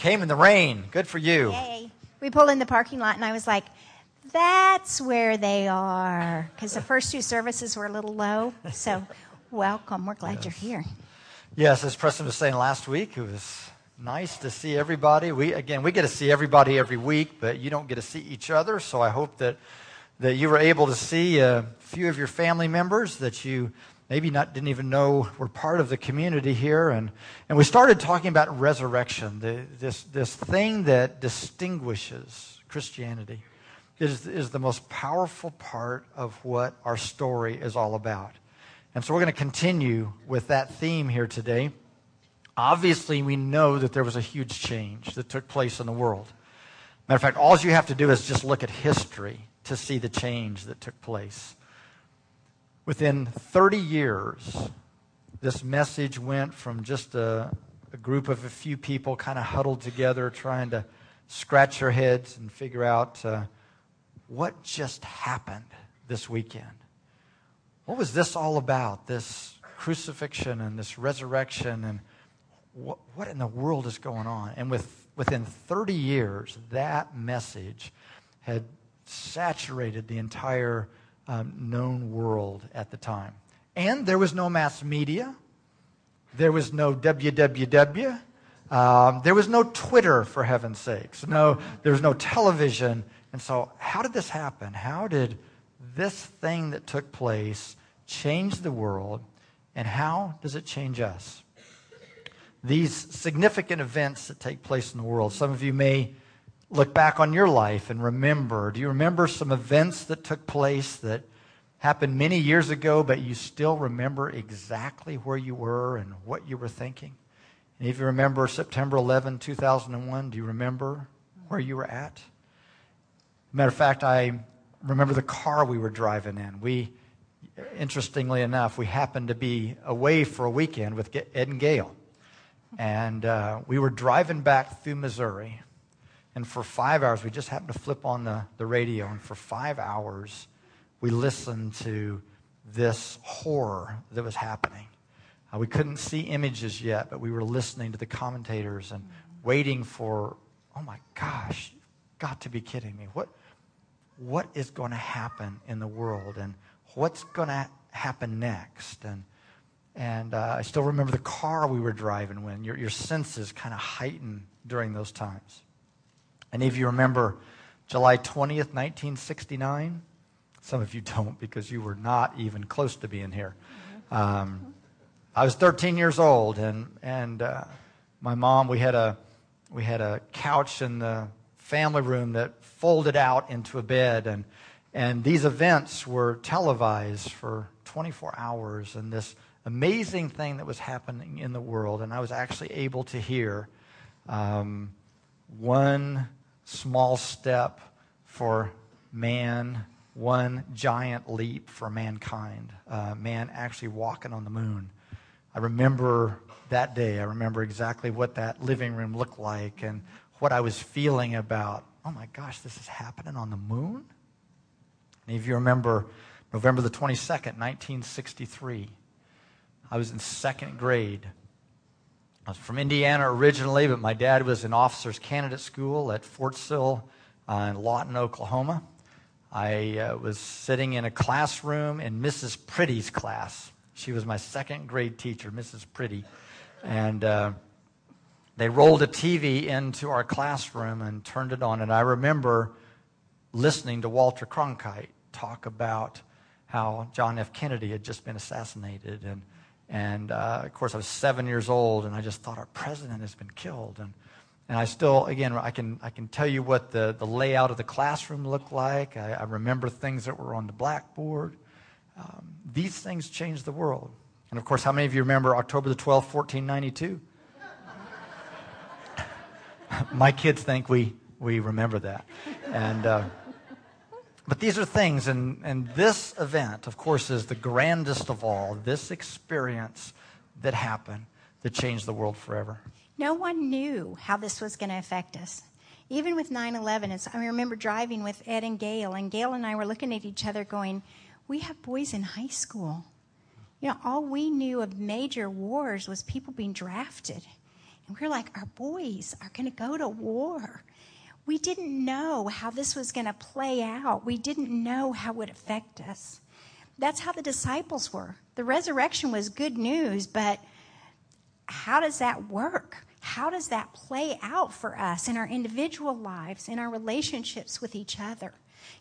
came in the rain. Good for you. Yay. We pulled in the parking lot, and I was like, that's where they are. Because the first two services were a little low. So, welcome. We're glad yes. you're here. Yes, as Preston was saying last week, it was nice to see everybody. We again, we get to see everybody every week, but you don't get to see each other. So I hope that that you were able to see a few of your family members that you maybe not didn't even know were part of the community here. And and we started talking about resurrection, the, this this thing that distinguishes Christianity. Is, is the most powerful part of what our story is all about. And so we're going to continue with that theme here today. Obviously, we know that there was a huge change that took place in the world. Matter of fact, all you have to do is just look at history to see the change that took place. Within 30 years, this message went from just a, a group of a few people kind of huddled together trying to scratch their heads and figure out uh, what just happened this weekend. What was this all about? This crucifixion and this resurrection and what, what in the world is going on? And with, within 30 years, that message had saturated the entire um, known world at the time. And there was no mass media. There was no WWW. Um, there was no Twitter, for heaven's sakes. No, there was no television. And so, how did this happen? How did this thing that took place change the world? And how does it change us? These significant events that take place in the world. Some of you may look back on your life and remember. Do you remember some events that took place that happened many years ago, but you still remember exactly where you were and what you were thinking? And if you remember September 11, 2001, do you remember where you were at? Matter of fact, I remember the car we were driving in. We, interestingly enough, we happened to be away for a weekend with Ed and Gail. And uh, we were driving back through Missouri. And for five hours, we just happened to flip on the, the radio. And for five hours, we listened to this horror that was happening. Uh, we couldn't see images yet, but we were listening to the commentators and waiting for, oh my gosh, got to be kidding me. What, what is going to happen in the world and what's going to happen next. And, and uh, I still remember the car we were driving when your, your senses kind of heightened during those times. Any of you remember July 20th, 1969? Some of you don't because you were not even close to being here. Um, I was 13 years old, and, and uh, my mom, we had, a, we had a couch in the family room that folded out into a bed. And, and these events were televised for 24 hours. And this amazing thing that was happening in the world. And I was actually able to hear um, one small step for man, one giant leap for mankind. Uh, man actually walking on the moon. I remember that day. I remember exactly what that living room looked like and what I was feeling about oh my gosh, this is happening on the moon? Any of you remember November the 22nd, 1963? I was in second grade. I was from Indiana originally, but my dad was an officer's candidate school at Fort Sill uh, in Lawton, Oklahoma. I uh, was sitting in a classroom in Mrs. Pretty's class. She was my second grade teacher, Mrs. Pretty. And uh, they rolled a TV into our classroom and turned it on. And I remember listening to Walter Cronkite talk about how John F. Kennedy had just been assassinated. And, and uh, of course, I was seven years old, and I just thought our president has been killed. And, and I still, again, I can, I can tell you what the, the layout of the classroom looked like. I, I remember things that were on the blackboard. Um, these things changed the world. And of course, how many of you remember October the 12th, 1492? my kids think we, we remember that. And, uh, but these are things, and, and this event, of course, is the grandest of all. This experience that happened that changed the world forever. No one knew how this was going to affect us. Even with 9 11, I remember driving with Ed and Gail, and Gail and I were looking at each other going, We have boys in high school. You know, all we knew of major wars was people being drafted. And we are like, our boys are going to go to war. We didn't know how this was going to play out. We didn't know how it would affect us. That's how the disciples were. The resurrection was good news, but how does that work? How does that play out for us in our individual lives, in our relationships with each other?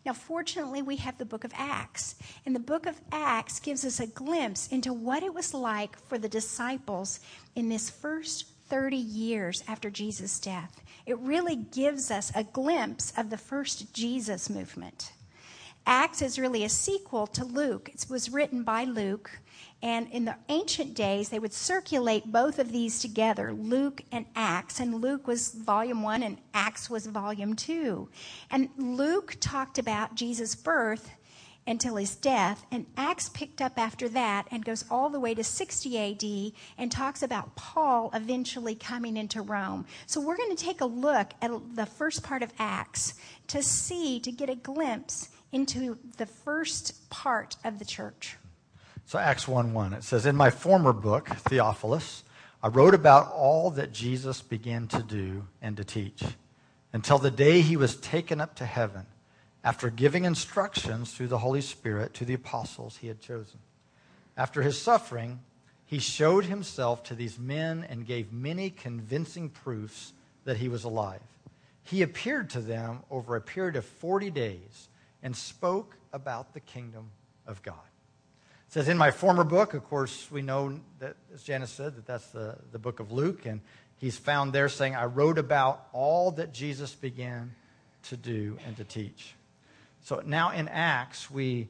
Now, fortunately, we have the book of Acts. And the book of Acts gives us a glimpse into what it was like for the disciples in this first 30 years after Jesus' death. It really gives us a glimpse of the first Jesus movement. Acts is really a sequel to Luke. It was written by Luke. And in the ancient days, they would circulate both of these together, Luke and Acts. And Luke was volume one, and Acts was volume two. And Luke talked about Jesus' birth until his death, and Acts picked up after that and goes all the way to 60 AD and talks about Paul eventually coming into Rome. So we're going to take a look at the first part of Acts to see, to get a glimpse into the first part of the church. So Acts 1 1, it says, In my former book, Theophilus, I wrote about all that Jesus began to do and to teach until the day he was taken up to heaven after giving instructions through the Holy Spirit to the apostles he had chosen. After his suffering, he showed himself to these men and gave many convincing proofs that he was alive. He appeared to them over a period of 40 days and spoke about the kingdom of God. It says, In my former book, of course, we know that, as Janice said, that that's the, the book of Luke, and he's found there saying, I wrote about all that Jesus began to do and to teach. So now in Acts, we,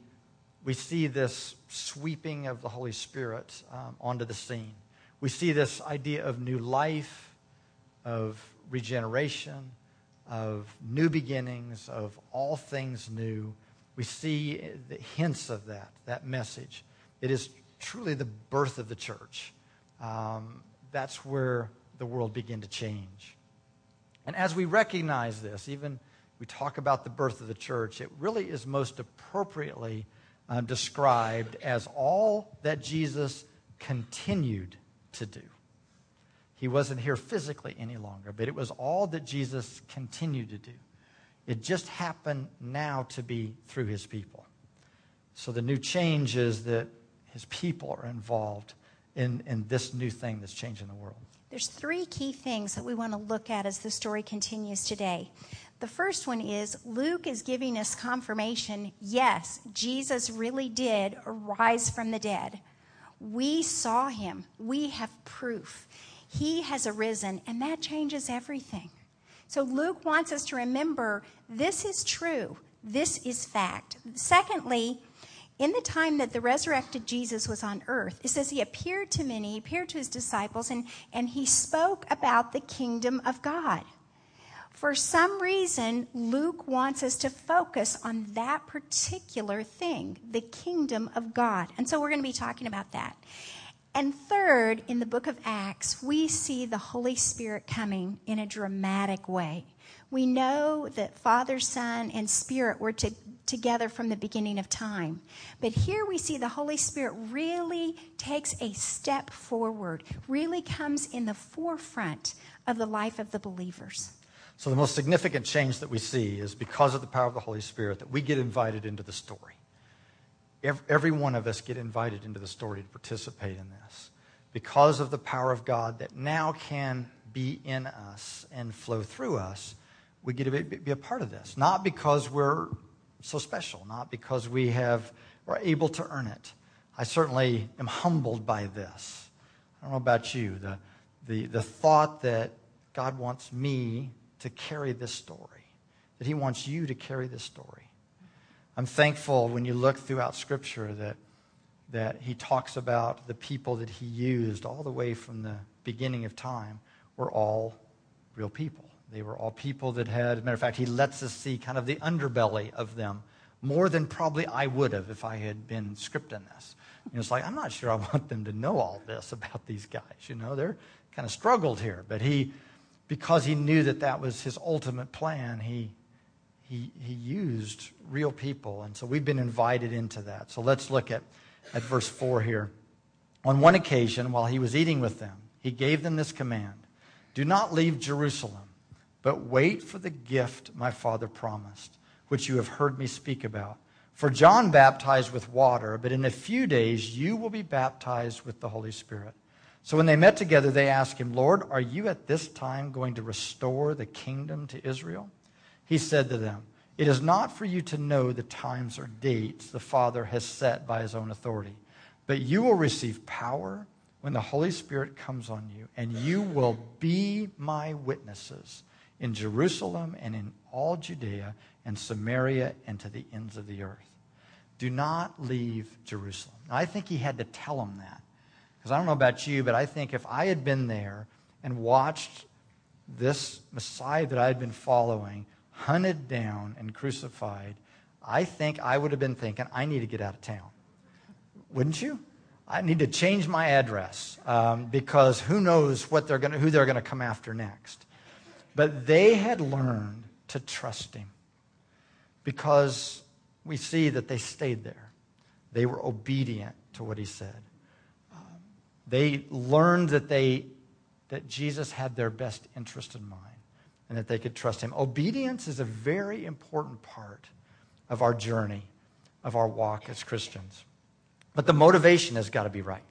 we see this sweeping of the Holy Spirit um, onto the scene. We see this idea of new life, of regeneration, of new beginnings, of all things new. We see the hints of that, that message. It is truly the birth of the church. Um, that's where the world began to change. And as we recognize this, even we talk about the birth of the church, it really is most appropriately uh, described as all that Jesus continued to do. He wasn't here physically any longer, but it was all that Jesus continued to do. It just happened now to be through his people. So the new change is that his people are involved in, in this new thing that's changing the world. There's three key things that we want to look at as the story continues today. The first one is Luke is giving us confirmation yes, Jesus really did rise from the dead. We saw him, we have proof. He has arisen, and that changes everything. So Luke wants us to remember this is true, this is fact. Secondly, in the time that the resurrected Jesus was on earth, it says he appeared to many, he appeared to his disciples, and, and he spoke about the kingdom of God. For some reason, Luke wants us to focus on that particular thing, the kingdom of God. And so we're going to be talking about that. And third, in the book of Acts, we see the Holy Spirit coming in a dramatic way. We know that Father, Son, and Spirit were to, together from the beginning of time. But here we see the Holy Spirit really takes a step forward, really comes in the forefront of the life of the believers. So, the most significant change that we see is because of the power of the Holy Spirit that we get invited into the story. Every, one of us get invited into the story to participate in this because of the power of God that now can be in us and flow through us we get to be, be a part of this. Not because we're so special, not because we have are able to earn it. I certainly am humbled by this. I don't know about you. The, the, the thought that God wants me to carry this story, that He wants you to carry this story. I'm thankful when you look throughout Scripture that, that He talks about the people that He used all the way from the beginning of time were all real people. They were all people that had, as a matter of fact, he lets us see kind of the underbelly of them more than probably I would have if I had been scripting this. You know, it's like, I'm not sure I want them to know all this about these guys. You know, they're kind of struggled here. But he, because he knew that that was his ultimate plan, he, he, he used real people. And so we've been invited into that. So let's look at, at verse 4 here. On one occasion, while he was eating with them, he gave them this command Do not leave Jerusalem, but wait for the gift my father promised, which you have heard me speak about. For John baptized with water, but in a few days you will be baptized with the Holy Spirit. So when they met together, they asked him, Lord, are you at this time going to restore the kingdom to Israel? He said to them, It is not for you to know the times or dates the Father has set by his own authority, but you will receive power when the Holy Spirit comes on you, and you will be my witnesses in Jerusalem and in all Judea and Samaria and to the ends of the earth. Do not leave Jerusalem. Now, I think he had to tell them that. Because I don't know about you, but I think if I had been there and watched this Messiah that I had been following hunted down and crucified, I think I would have been thinking, I need to get out of town. Wouldn't you? I need to change my address um, because who knows what they're gonna, who they're going to come after next. But they had learned to trust him because we see that they stayed there. They were obedient to what he said. They learned that, they, that Jesus had their best interest in mind and that they could trust him. Obedience is a very important part of our journey, of our walk as Christians. But the motivation has got to be right.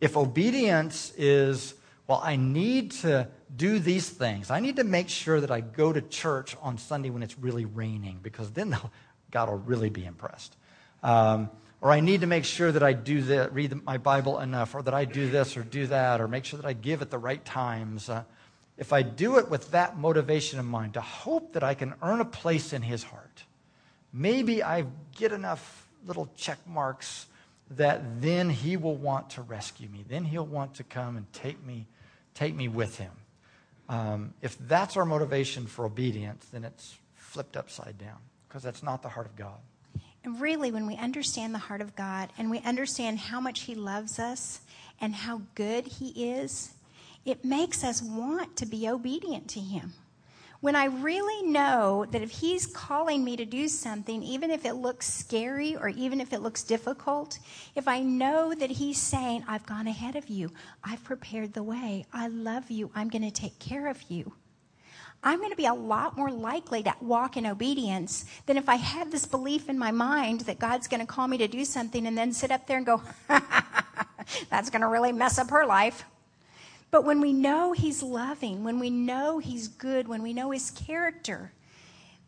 If obedience is, well, I need to do these things, I need to make sure that I go to church on Sunday when it's really raining, because then God will really be impressed. Um, or I need to make sure that I do that, read my Bible enough, or that I do this or do that, or make sure that I give at the right times. Uh, if I do it with that motivation in mind, to hope that I can earn a place in His heart, maybe I get enough little check marks that then he will want to rescue me. Then he'll want to come and take me, take me with him. Um, if that's our motivation for obedience, then it's flipped upside down because that's not the heart of God. And really, when we understand the heart of God and we understand how much He loves us and how good He is, it makes us want to be obedient to Him. When I really know that if He's calling me to do something, even if it looks scary or even if it looks difficult, if I know that He's saying, I've gone ahead of you, I've prepared the way, I love you, I'm going to take care of you. I'm going to be a lot more likely to walk in obedience than if I have this belief in my mind that God's going to call me to do something and then sit up there and go, that's going to really mess up her life. But when we know He's loving, when we know He's good, when we know His character,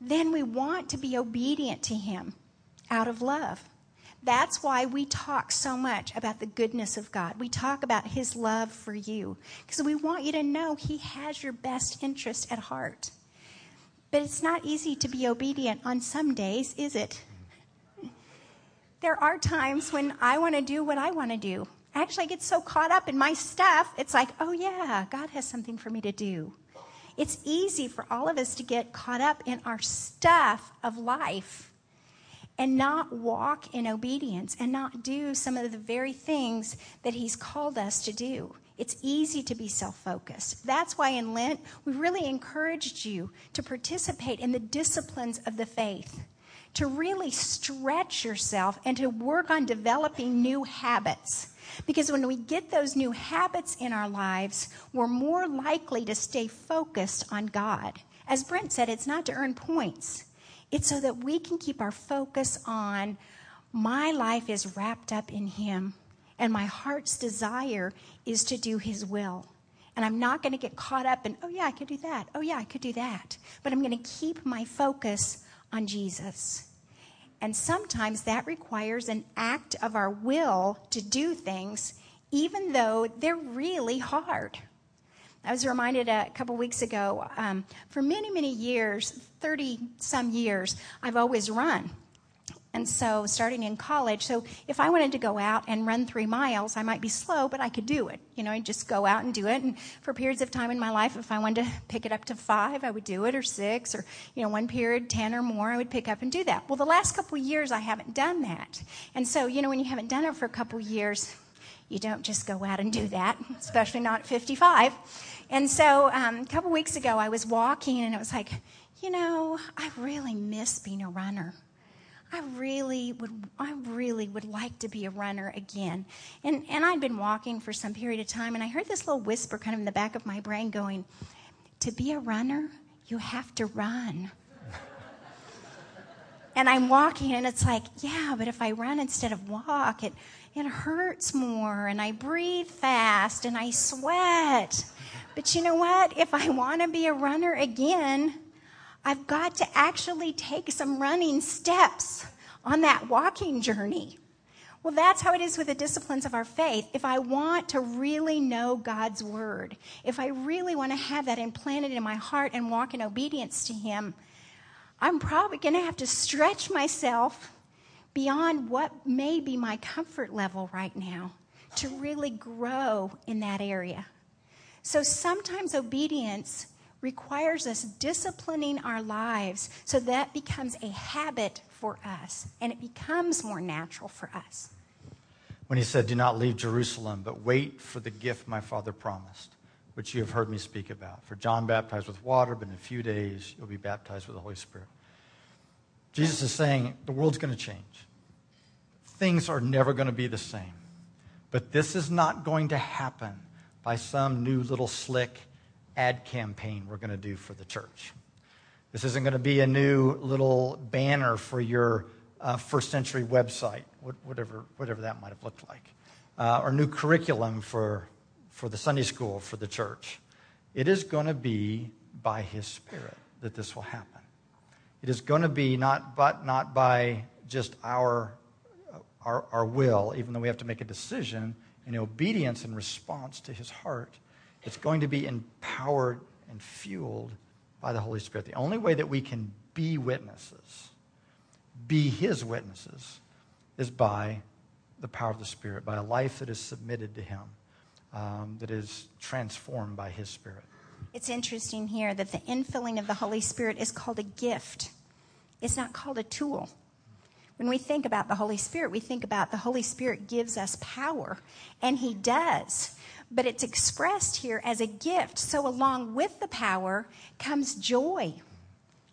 then we want to be obedient to Him out of love. That's why we talk so much about the goodness of God. We talk about His love for you because we want you to know He has your best interest at heart. But it's not easy to be obedient on some days, is it? There are times when I want to do what I want to do. Actually, I get so caught up in my stuff, it's like, oh yeah, God has something for me to do. It's easy for all of us to get caught up in our stuff of life and not walk in obedience and not do some of the very things that He's called us to do. It's easy to be self focused. That's why in Lent, we really encouraged you to participate in the disciplines of the faith, to really stretch yourself and to work on developing new habits. Because when we get those new habits in our lives, we're more likely to stay focused on God. As Brent said, it's not to earn points, it's so that we can keep our focus on my life is wrapped up in Him, and my heart's desire is to do His will. And I'm not going to get caught up in, oh, yeah, I could do that. Oh, yeah, I could do that. But I'm going to keep my focus on Jesus. And sometimes that requires an act of our will to do things, even though they're really hard. I was reminded a couple weeks ago, um, for many, many years, 30 some years, I've always run. And so, starting in college, so if I wanted to go out and run three miles, I might be slow, but I could do it. You know, I'd just go out and do it. And for periods of time in my life, if I wanted to pick it up to five, I would do it, or six, or, you know, one period, 10 or more, I would pick up and do that. Well, the last couple years, I haven't done that. And so, you know, when you haven't done it for a couple years, you don't just go out and do that, especially not at 55. And so, um, a couple weeks ago, I was walking, and it was like, you know, I really miss being a runner. I really would I really would like to be a runner again. And and I'd been walking for some period of time and I heard this little whisper kind of in the back of my brain going, to be a runner, you have to run. and I'm walking and it's like, yeah, but if I run instead of walk, it it hurts more and I breathe fast and I sweat. But you know what? If I want to be a runner again, I've got to actually take some running steps on that walking journey. Well, that's how it is with the disciplines of our faith. If I want to really know God's word, if I really want to have that implanted in my heart and walk in obedience to Him, I'm probably going to have to stretch myself beyond what may be my comfort level right now to really grow in that area. So sometimes obedience requires us disciplining our lives so that becomes a habit for us and it becomes more natural for us. When he said, Do not leave Jerusalem, but wait for the gift my father promised, which you have heard me speak about. For John baptized with water, but in a few days you'll be baptized with the Holy Spirit. Jesus is saying the world's going to change. Things are never going to be the same. But this is not going to happen by some new little slick ad campaign we're going to do for the church. This isn't going to be a new little banner for your uh, first century website, whatever, whatever that might have looked like, uh, or new curriculum for, for the Sunday school for the church. It is going to be by His Spirit that this will happen. It is going to be not, but not by just our, our, our will, even though we have to make a decision in obedience and response to His heart it's going to be empowered and fueled by the Holy Spirit. The only way that we can be witnesses, be His witnesses, is by the power of the Spirit, by a life that is submitted to Him, um, that is transformed by His Spirit. It's interesting here that the infilling of the Holy Spirit is called a gift, it's not called a tool. When we think about the Holy Spirit, we think about the Holy Spirit gives us power, and He does but it's expressed here as a gift. So, along with the power comes joy,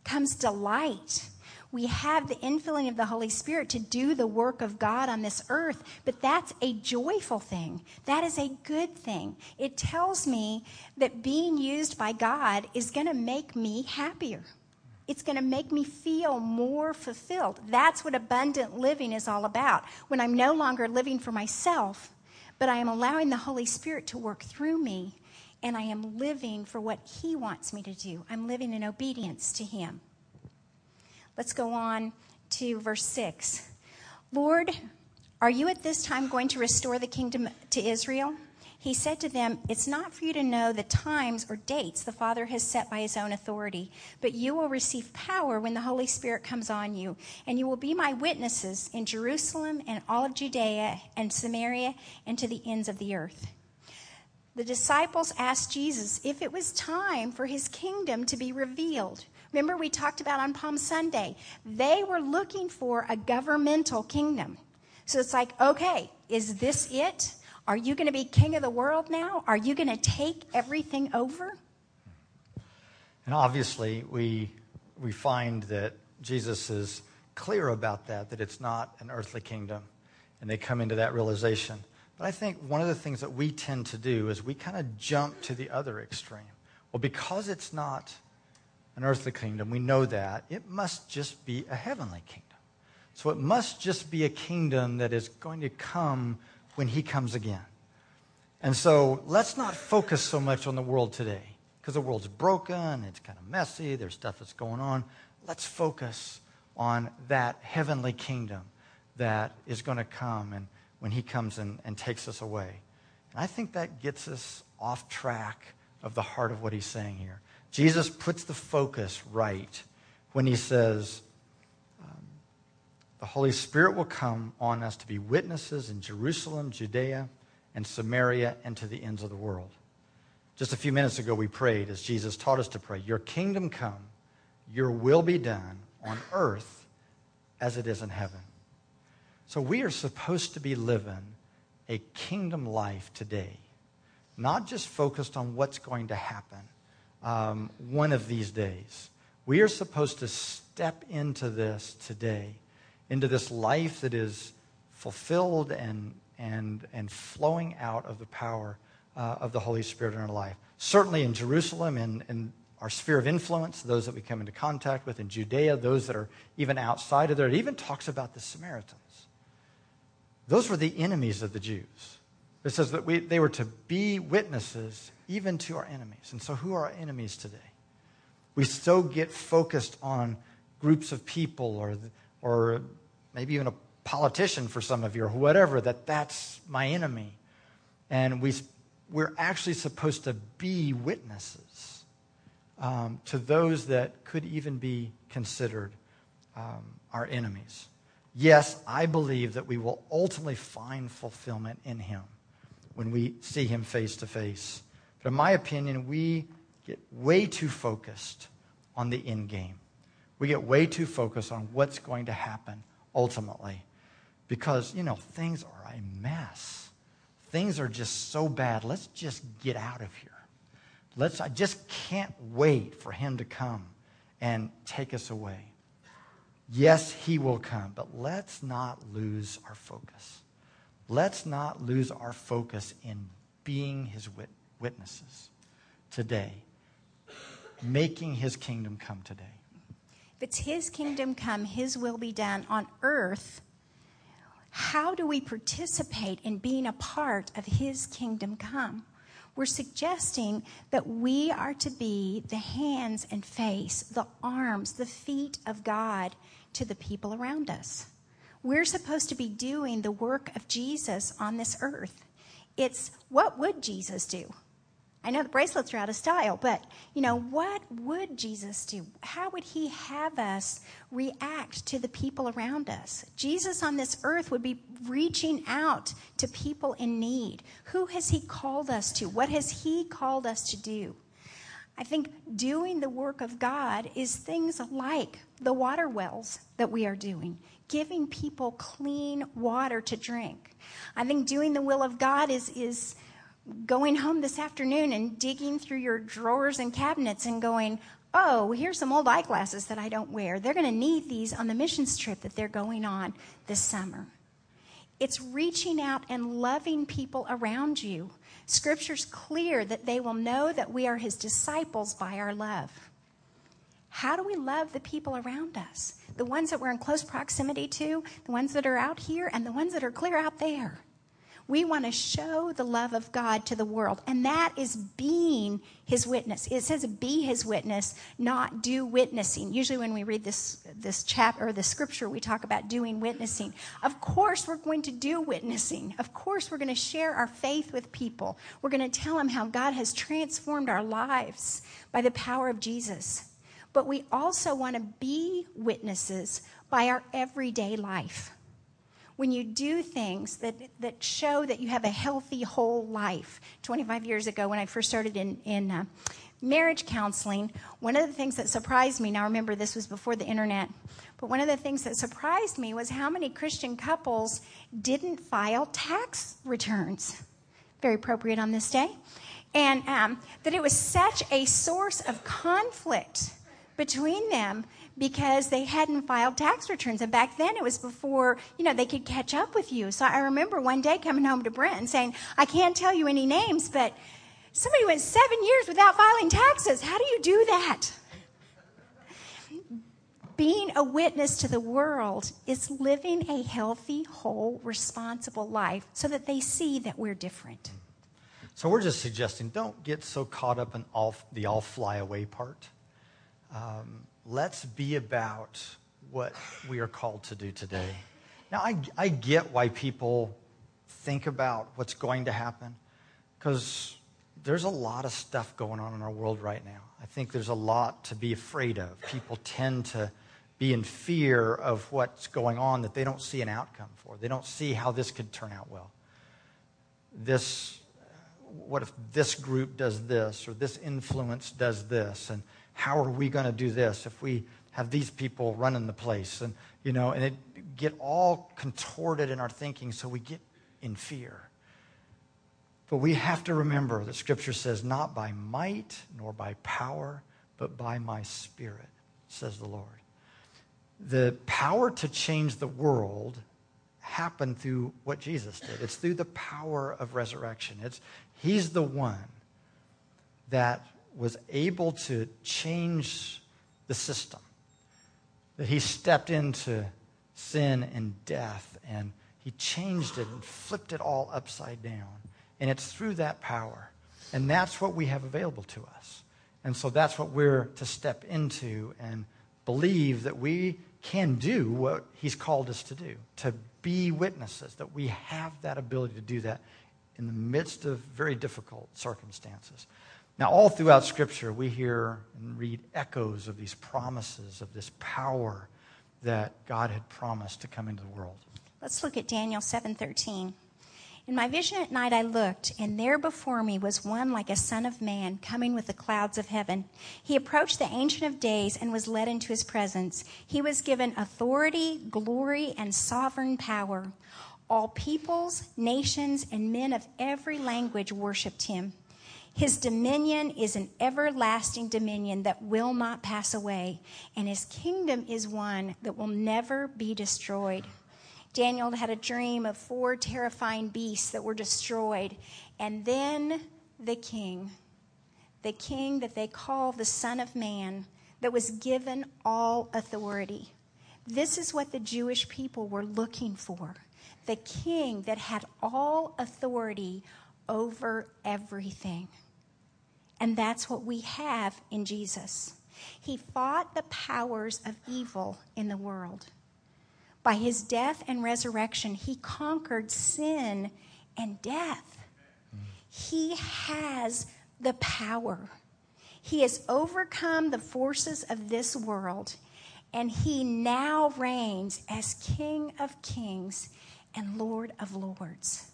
comes delight. We have the infilling of the Holy Spirit to do the work of God on this earth, but that's a joyful thing. That is a good thing. It tells me that being used by God is going to make me happier. It's going to make me feel more fulfilled. That's what abundant living is all about. When I'm no longer living for myself, but I am allowing the Holy Spirit to work through me, and I am living for what He wants me to do. I'm living in obedience to Him. Let's go on to verse 6. Lord, are you at this time going to restore the kingdom to Israel? He said to them, It's not for you to know the times or dates the Father has set by his own authority, but you will receive power when the Holy Spirit comes on you, and you will be my witnesses in Jerusalem and all of Judea and Samaria and to the ends of the earth. The disciples asked Jesus if it was time for his kingdom to be revealed. Remember, we talked about on Palm Sunday. They were looking for a governmental kingdom. So it's like, okay, is this it? Are you going to be king of the world now? Are you going to take everything over? And obviously, we, we find that Jesus is clear about that, that it's not an earthly kingdom. And they come into that realization. But I think one of the things that we tend to do is we kind of jump to the other extreme. Well, because it's not an earthly kingdom, we know that, it must just be a heavenly kingdom. So it must just be a kingdom that is going to come when he comes again. And so let's not focus so much on the world today because the world's broken, it's kind of messy, there's stuff that's going on. Let's focus on that heavenly kingdom that is going to come and when he comes and, and takes us away. And I think that gets us off track of the heart of what he's saying here. Jesus puts the focus right when he says, um, the Holy Spirit will come on us to be witnesses in Jerusalem, Judea, and Samaria, and to the ends of the world. Just a few minutes ago, we prayed as Jesus taught us to pray Your kingdom come, your will be done on earth as it is in heaven. So we are supposed to be living a kingdom life today, not just focused on what's going to happen um, one of these days. We are supposed to step into this today into this life that is fulfilled and, and, and flowing out of the power uh, of the Holy Spirit in our life. Certainly in Jerusalem and in our sphere of influence, those that we come into contact with in Judea, those that are even outside of there. It even talks about the Samaritans. Those were the enemies of the Jews. It says that we, they were to be witnesses even to our enemies. And so, who are our enemies today? We so get focused on groups of people or, or maybe even a politician for some of you or whatever, that that's my enemy. And we, we're actually supposed to be witnesses um, to those that could even be considered um, our enemies. Yes, I believe that we will ultimately find fulfillment in Him when we see Him face to face. But in my opinion, we get way too focused on the end game. We get way too focused on what's going to happen ultimately because, you know, things are a mess. Things are just so bad. Let's just get out of here. Let's, I just can't wait for him to come and take us away. Yes, he will come, but let's not lose our focus. Let's not lose our focus in being his wit- witnesses today, making his kingdom come today. If it's his kingdom come, his will be done on earth, how do we participate in being a part of his kingdom come? We're suggesting that we are to be the hands and face, the arms, the feet of God to the people around us. We're supposed to be doing the work of Jesus on this earth. It's what would Jesus do? I know the bracelets are out of style, but you know, what would Jesus do? How would he have us react to the people around us? Jesus on this earth would be reaching out to people in need. Who has he called us to? What has he called us to do? I think doing the work of God is things like the water wells that we are doing, giving people clean water to drink. I think doing the will of God is is going home this afternoon and digging through your drawers and cabinets and going, oh, here's some old eyeglasses that I don't wear. They're going to need these on the missions trip that they're going on this summer. It's reaching out and loving people around you. Scripture's clear that they will know that we are his disciples by our love. How do we love the people around us? The ones that we're in close proximity to, the ones that are out here, and the ones that are clear out there. We want to show the love of God to the world, and that is being his witness. It says be his witness, not do witnessing. Usually when we read this this chapter or the scripture, we talk about doing witnessing. Of course we're going to do witnessing. Of course we're going to share our faith with people. We're going to tell them how God has transformed our lives by the power of Jesus. But we also want to be witnesses by our everyday life when you do things that, that show that you have a healthy, whole life. 25 years ago, when I first started in, in uh, marriage counseling, one of the things that surprised me, now remember this was before the internet, but one of the things that surprised me was how many Christian couples didn't file tax returns. Very appropriate on this day. And um, that it was such a source of conflict between them because they hadn't filed tax returns. And back then it was before, you know, they could catch up with you. So I remember one day coming home to Brent and saying, I can't tell you any names, but somebody went seven years without filing taxes. How do you do that? Being a witness to the world is living a healthy, whole, responsible life so that they see that we're different. So we're just suggesting don't get so caught up in all, the all fly away part. Um, let's be about what we are called to do today. Now, I, I get why people think about what's going to happen because there's a lot of stuff going on in our world right now. I think there's a lot to be afraid of. People tend to be in fear of what's going on that they don't see an outcome for. They don't see how this could turn out well. This, what if this group does this or this influence does this? And how are we going to do this if we have these people running the place? And, you know, and it get all contorted in our thinking so we get in fear. But we have to remember that Scripture says, not by might nor by power, but by my Spirit, says the Lord. the power to change the world happened through what Jesus did. It's through the power of resurrection. It's, he's the one that was able to change the system. That he stepped into sin and death and he changed it and flipped it all upside down. And it's through that power. And that's what we have available to us. And so that's what we're to step into and believe that we can do what he's called us to do, to be witnesses, that we have that ability to do that in the midst of very difficult circumstances. Now, all throughout Scripture, we hear and read echoes of these promises, of this power that God had promised to come into the world. Let's look at Daniel 7:13. In my vision at night I looked, and there before me was one like a son of man coming with the clouds of heaven. He approached the Ancient of Days and was led into his presence. He was given authority, glory, and sovereign power. All peoples, nations, and men of every language worshiped him. His dominion is an everlasting dominion that will not pass away, and his kingdom is one that will never be destroyed. Daniel had a dream of four terrifying beasts that were destroyed. And then the king, the king that they call the Son of Man, that was given all authority. This is what the Jewish people were looking for the king that had all authority over everything. And that's what we have in Jesus. He fought the powers of evil in the world. By his death and resurrection, he conquered sin and death. He has the power. He has overcome the forces of this world, and he now reigns as King of kings and Lord of lords.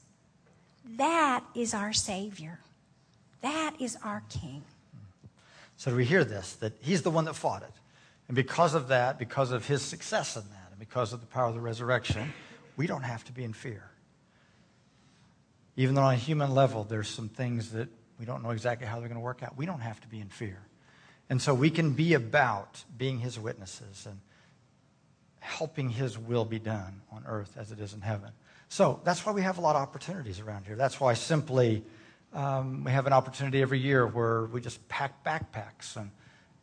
That is our Savior. That is our King. So we hear this that he's the one that fought it. And because of that, because of his success in that, and because of the power of the resurrection, we don't have to be in fear. Even though on a human level, there's some things that we don't know exactly how they're going to work out, we don't have to be in fear. And so we can be about being his witnesses and helping his will be done on earth as it is in heaven. So that's why we have a lot of opportunities around here. That's why simply um, we have an opportunity every year where we just pack backpacks and,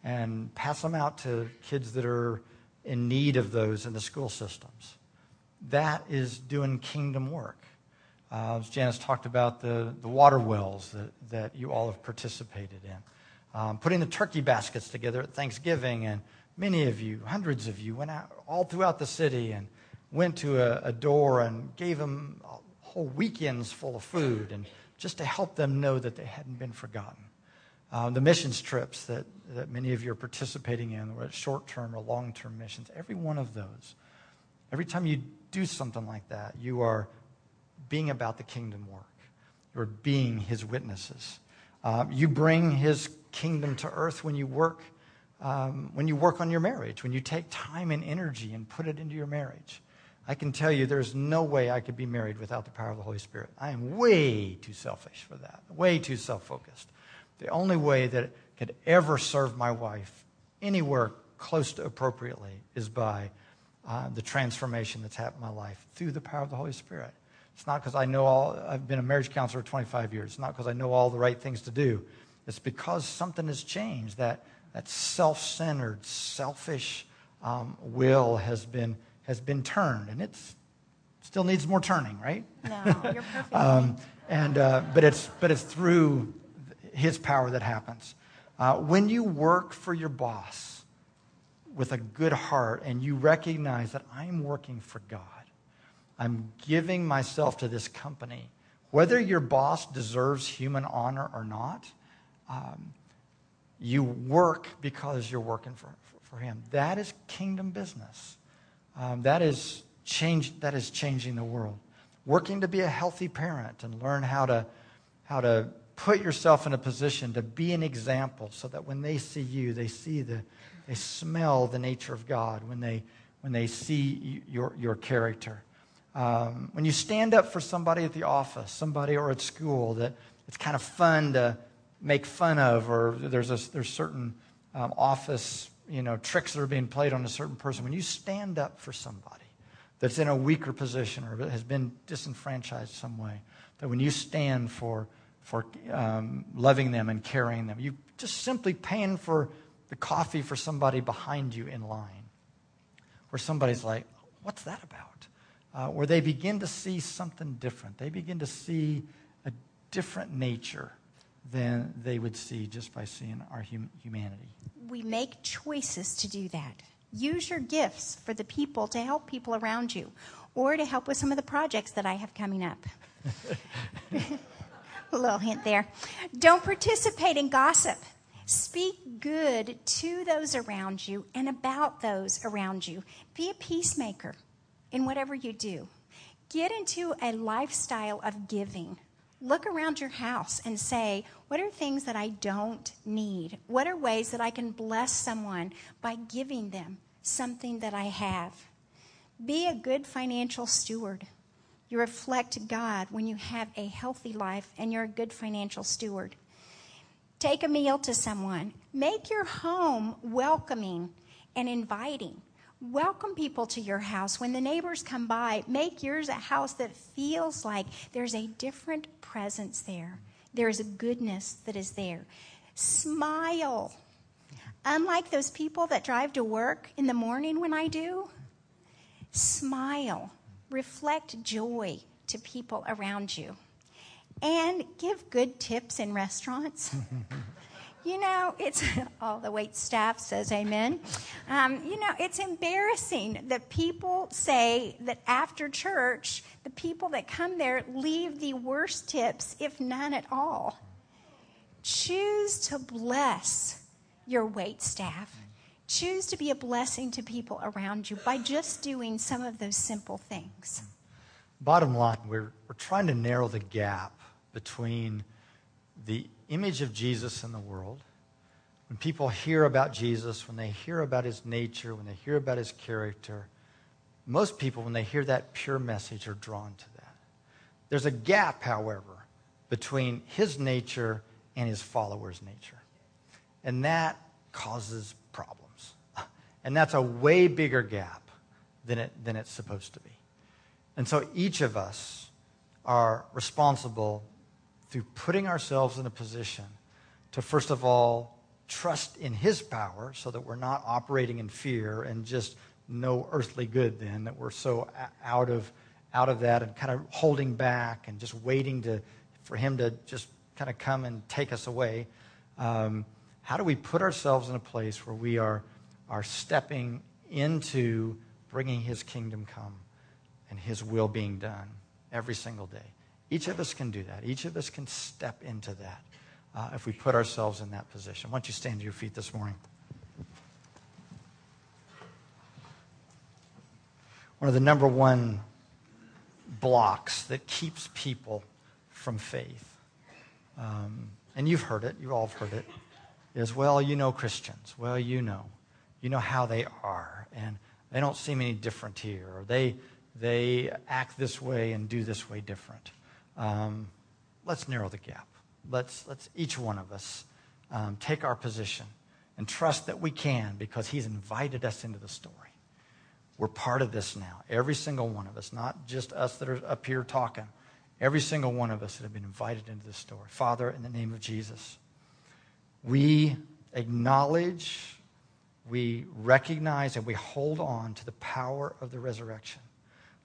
and pass them out to kids that are in need of those in the school systems. That is doing kingdom work. Uh, Janice talked about the, the water wells that, that you all have participated in. Um, putting the turkey baskets together at Thanksgiving, and many of you, hundreds of you, went out all throughout the city and went to a, a door and gave them whole weekends full of food, and just to help them know that they hadn't been forgotten. Uh, the missions trips that, that many of you are participating in, whether short term or long term missions, every one of those, every time you do something like that, you are being about the kingdom work. You're being his witnesses. Um, you bring his kingdom to earth when you work. Um, when you work on your marriage, when you take time and energy and put it into your marriage. I can tell you there's no way I could be married without the power of the Holy Spirit. I am way too selfish for that, way too self focused. The only way that could ever serve my wife anywhere close to appropriately is by uh, the transformation that's happened in my life through the power of the Holy Spirit. It's not because I know all, I've been a marriage counselor 25 years. It's not because I know all the right things to do. It's because something has changed. That, that self centered, selfish um, will has been, has been turned. And it still needs more turning, right? No, you're perfect. um, and, uh, but, it's, but it's through his power that happens. Uh, when you work for your boss with a good heart and you recognize that I'm working for God, I'm giving myself to this company, whether your boss deserves human honor or not, um, you work because you're working for, for, for him. That is kingdom business. Um, that, is change, that is changing the world. Working to be a healthy parent and learn how to, how to put yourself in a position to be an example so that when they see you, they see the, they smell the nature of God when they, when they see your, your character. Um, when you stand up for somebody at the office, somebody or at school that it's kind of fun to make fun of, or there's, a, there's certain um, office you know, tricks that are being played on a certain person, when you stand up for somebody that's in a weaker position or has been disenfranchised some way, that when you stand for, for um, loving them and carrying them, you just simply paying for the coffee for somebody behind you in line, where somebody's like, what's that about? Uh, where they begin to see something different. They begin to see a different nature than they would see just by seeing our hum- humanity. We make choices to do that. Use your gifts for the people to help people around you or to help with some of the projects that I have coming up. a little hint there. Don't participate in gossip. Speak good to those around you and about those around you. Be a peacemaker in whatever you do. Get into a lifestyle of giving look around your house and say, what are things that I don't need? What are ways that I can bless someone by giving them something that I have? Be a good financial steward. You reflect God when you have a healthy life and you're a good financial steward. Take a meal to someone. Make your home welcoming and inviting. Welcome people to your house. When the neighbors come by, make yours a house that feels like there's a different presence there. There is a goodness that is there. Smile. Unlike those people that drive to work in the morning when I do, smile. Reflect joy to people around you. And give good tips in restaurants. You know, it's all the wait staff says amen. Um, you know, it's embarrassing that people say that after church, the people that come there leave the worst tips, if none at all. Choose to bless your wait staff. Choose to be a blessing to people around you by just doing some of those simple things. Bottom line, we're, we're trying to narrow the gap between the image of Jesus in the world, when people hear about Jesus, when they hear about his nature, when they hear about his character, most people, when they hear that pure message, are drawn to that. There's a gap, however, between his nature and his followers' nature. And that causes problems. And that's a way bigger gap than, it, than it's supposed to be. And so each of us are responsible through putting ourselves in a position to, first of all, trust in His power so that we're not operating in fear and just no earthly good, then, that we're so out of, out of that and kind of holding back and just waiting to, for Him to just kind of come and take us away. Um, how do we put ourselves in a place where we are, are stepping into bringing His kingdom come and His will being done every single day? Each of us can do that. Each of us can step into that uh, if we put ourselves in that position. Why don't you stand to your feet this morning? One of the number one blocks that keeps people from faith, um, and you've heard it, you all have heard it, is well, you know Christians. Well, you know. You know how they are. And they don't seem any different here. Or they, they act this way and do this way different um, let's narrow the gap. Let's, let's each one of us um, take our position and trust that we can because He's invited us into the story. We're part of this now. Every single one of us, not just us that are up here talking, every single one of us that have been invited into the story. Father, in the name of Jesus, we acknowledge, we recognize, and we hold on to the power of the resurrection.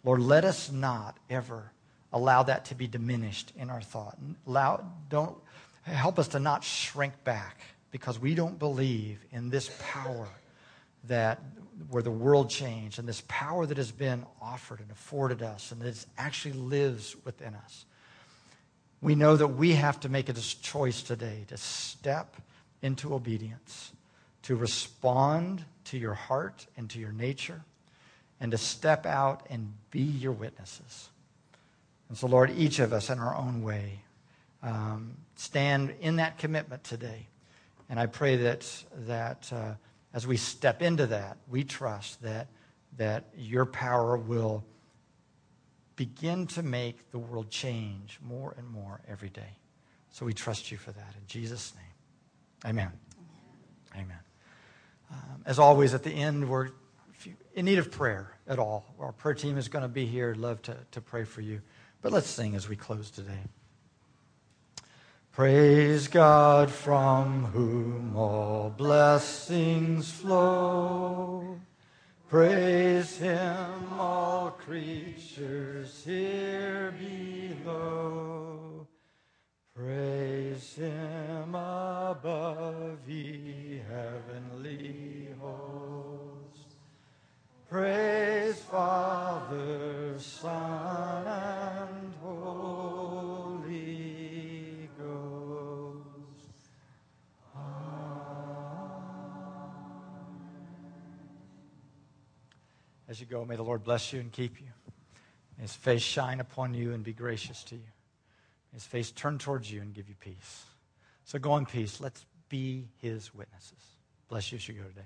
Lord, let us not ever allow that to be diminished in our thought. Allow, don't help us to not shrink back because we don't believe in this power that where the world changed and this power that has been offered and afforded us and that actually lives within us. We know that we have to make a choice today to step into obedience, to respond to your heart and to your nature, and to step out and be your witnesses. And so, Lord, each of us in our own way um, stand in that commitment today. And I pray that, that uh, as we step into that, we trust that, that your power will begin to make the world change more and more every day. So we trust you for that. In Jesus' name, amen. Amen. Um, as always, at the end, we're in need of prayer at all. Our prayer team is going to be here. Love to, to pray for you. But let's sing as we close today. Praise God from whom all blessings flow. Praise him, all creatures here below. Praise him above, ye heavenly hosts. Praise Father, Son, As you go, may the Lord bless you and keep you. May his face shine upon you and be gracious to you his face turn towards you and give you peace. So go in peace. Let's be his witnesses. Bless you as you go today.